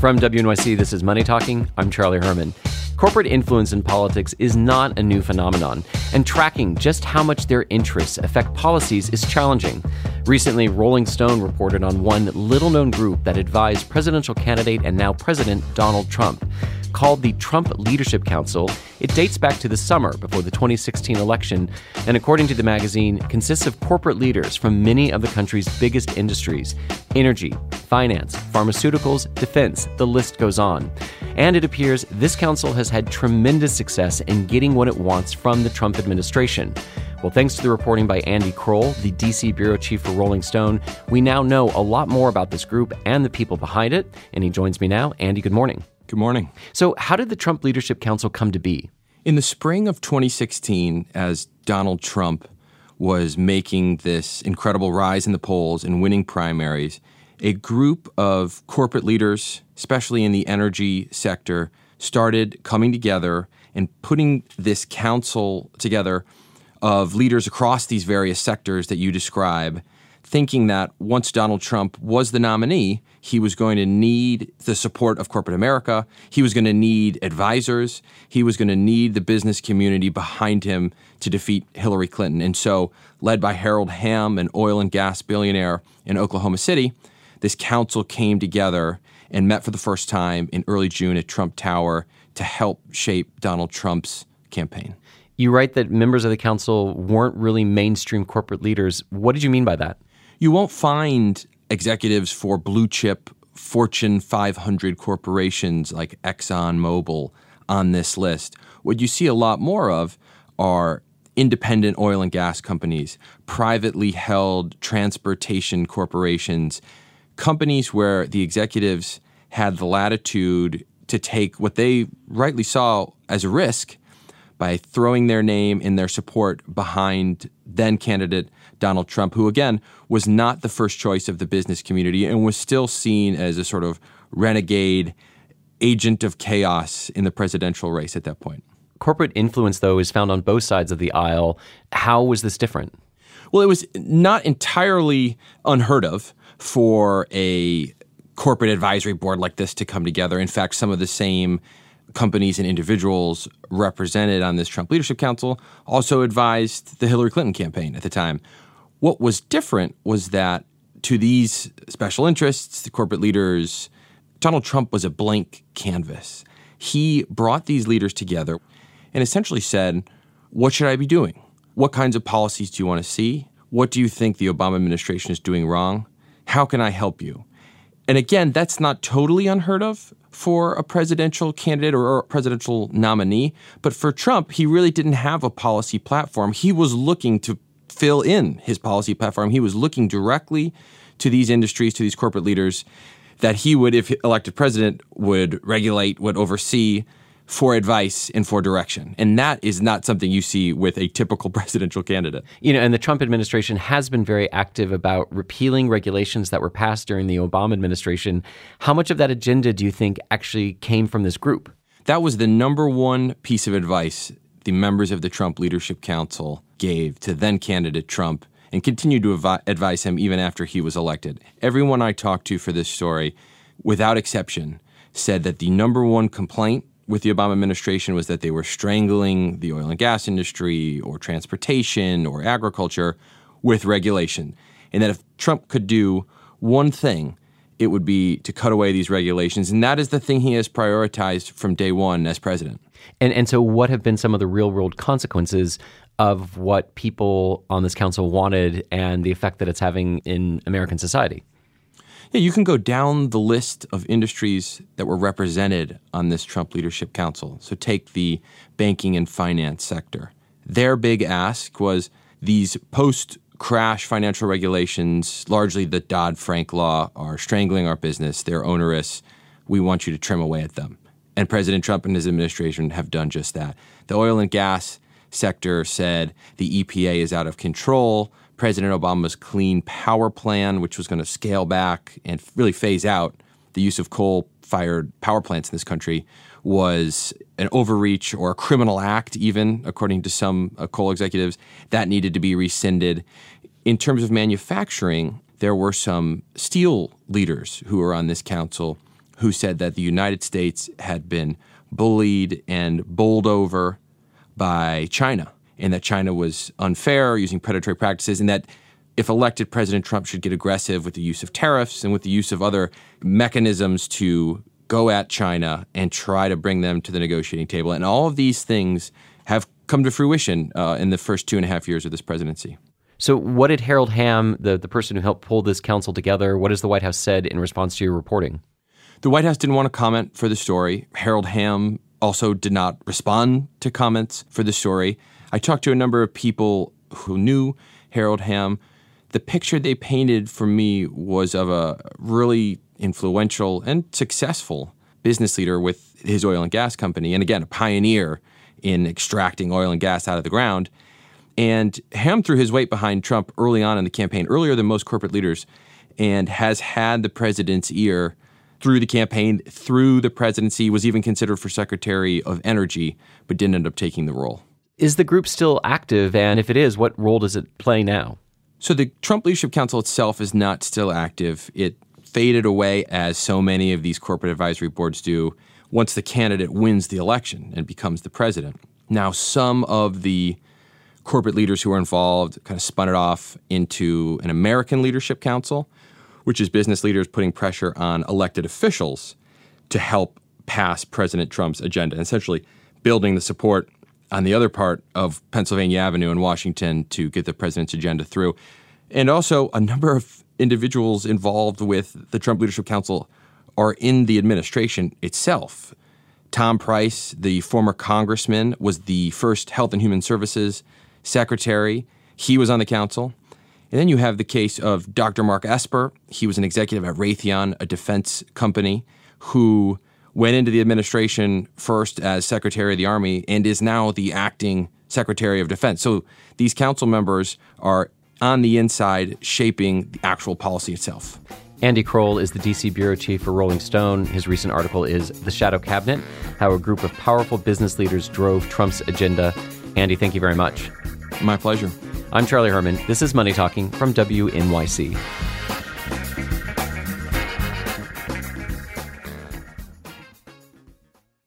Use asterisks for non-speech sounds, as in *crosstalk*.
From WNYC, this is Money Talking. I'm Charlie Herman. Corporate influence in politics is not a new phenomenon, and tracking just how much their interests affect policies is challenging. Recently, Rolling Stone reported on one little known group that advised presidential candidate and now President Donald Trump. Called the Trump Leadership Council, it dates back to the summer before the 2016 election, and according to the magazine, consists of corporate leaders from many of the country's biggest industries energy, finance, pharmaceuticals, defense, the list goes on. And it appears this council has had tremendous success in getting what it wants from the Trump administration. Well, thanks to the reporting by Andy Kroll, the DC bureau chief for Rolling Stone, we now know a lot more about this group and the people behind it. And he joins me now. Andy, good morning. Good morning. So, how did the Trump Leadership Council come to be? In the spring of 2016, as Donald Trump was making this incredible rise in the polls and winning primaries, a group of corporate leaders, especially in the energy sector, started coming together and putting this council together of leaders across these various sectors that you describe thinking that once Donald Trump was the nominee, he was going to need the support of corporate America. He was going to need advisors. He was going to need the business community behind him to defeat Hillary Clinton. And so, led by Harold Hamm, an oil and gas billionaire in Oklahoma City, this council came together and met for the first time in early June at Trump Tower to help shape Donald Trump's campaign. You write that members of the council weren't really mainstream corporate leaders. What did you mean by that? You won't find executives for blue chip Fortune 500 corporations like ExxonMobil on this list. What you see a lot more of are independent oil and gas companies, privately held transportation corporations, companies where the executives had the latitude to take what they rightly saw as a risk by throwing their name and their support behind then candidate Donald Trump, who again was not the first choice of the business community and was still seen as a sort of renegade agent of chaos in the presidential race at that point. Corporate influence, though, is found on both sides of the aisle. How was this different? Well, it was not entirely unheard of for a corporate advisory board like this to come together. In fact, some of the same companies and individuals represented on this Trump Leadership Council also advised the Hillary Clinton campaign at the time. What was different was that to these special interests, the corporate leaders, Donald Trump was a blank canvas. He brought these leaders together and essentially said, What should I be doing? What kinds of policies do you want to see? What do you think the Obama administration is doing wrong? How can I help you? And again, that's not totally unheard of for a presidential candidate or a presidential nominee. But for Trump, he really didn't have a policy platform. He was looking to fill in his policy platform. He was looking directly to these industries, to these corporate leaders, that he would, if elected president, would regulate, would oversee for advice and for direction. And that is not something you see with a typical *laughs* presidential candidate. You know, and the Trump administration has been very active about repealing regulations that were passed during the Obama administration. How much of that agenda do you think actually came from this group? That was the number one piece of advice the members of the Trump Leadership Council gave to then candidate Trump and continued to avi- advise him even after he was elected. Everyone I talked to for this story, without exception, said that the number one complaint with the Obama administration was that they were strangling the oil and gas industry or transportation or agriculture with regulation. And that if Trump could do one thing, it would be to cut away these regulations. And that is the thing he has prioritized from day one as president. And and so what have been some of the real world consequences of what people on this council wanted and the effect that it's having in American society? Yeah, you can go down the list of industries that were represented on this Trump Leadership Council. So take the banking and finance sector. Their big ask was these post crash financial regulations, largely the Dodd Frank law, are strangling our business. They're onerous. We want you to trim away at them. And President Trump and his administration have done just that. The oil and gas sector said the EPA is out of control. President Obama's Clean Power Plan, which was going to scale back and really phase out the use of coal fired power plants in this country, was an overreach or a criminal act, even according to some uh, coal executives. That needed to be rescinded. In terms of manufacturing, there were some steel leaders who were on this council who said that the United States had been bullied and bowled over by China, and that China was unfair, using predatory practices, and that if elected, President Trump should get aggressive with the use of tariffs and with the use of other mechanisms to go at China and try to bring them to the negotiating table. And all of these things have come to fruition uh, in the first two and a half years of this presidency. So, what did Harold Hamm, the, the person who helped pull this council together, what has the White House said in response to your reporting? The White House didn't want to comment for the story. Harold Hamm also did not respond to comments for the story. I talked to a number of people who knew Harold Hamm. The picture they painted for me was of a really influential and successful business leader with his oil and gas company, and again, a pioneer in extracting oil and gas out of the ground. And Hamm threw his weight behind Trump early on in the campaign, earlier than most corporate leaders, and has had the president's ear through the campaign, through the presidency, was even considered for Secretary of Energy, but didn't end up taking the role. Is the group still active? And if it is, what role does it play now? So the Trump Leadership Council itself is not still active. It faded away, as so many of these corporate advisory boards do, once the candidate wins the election and becomes the president. Now, some of the corporate leaders who are involved kind of spun it off into an American Leadership Council, which is business leaders putting pressure on elected officials to help pass President Trump's agenda, essentially building the support on the other part of Pennsylvania Avenue in Washington to get the president's agenda through. And also, a number of individuals involved with the Trump Leadership Council are in the administration itself. Tom Price, the former congressman, was the first Health and Human Services secretary. He was on the council. And then you have the case of Dr. Mark Esper. He was an executive at Raytheon, a defense company, who went into the administration first as Secretary of the Army and is now the acting Secretary of Defense. So these council members are on the inside shaping the actual policy itself. Andy Kroll is the DC bureau chief for Rolling Stone. His recent article is The Shadow Cabinet How a Group of Powerful Business Leaders Drove Trump's Agenda. Andy, thank you very much. My pleasure. I'm Charlie Herman. This is Money Talking from WNYC.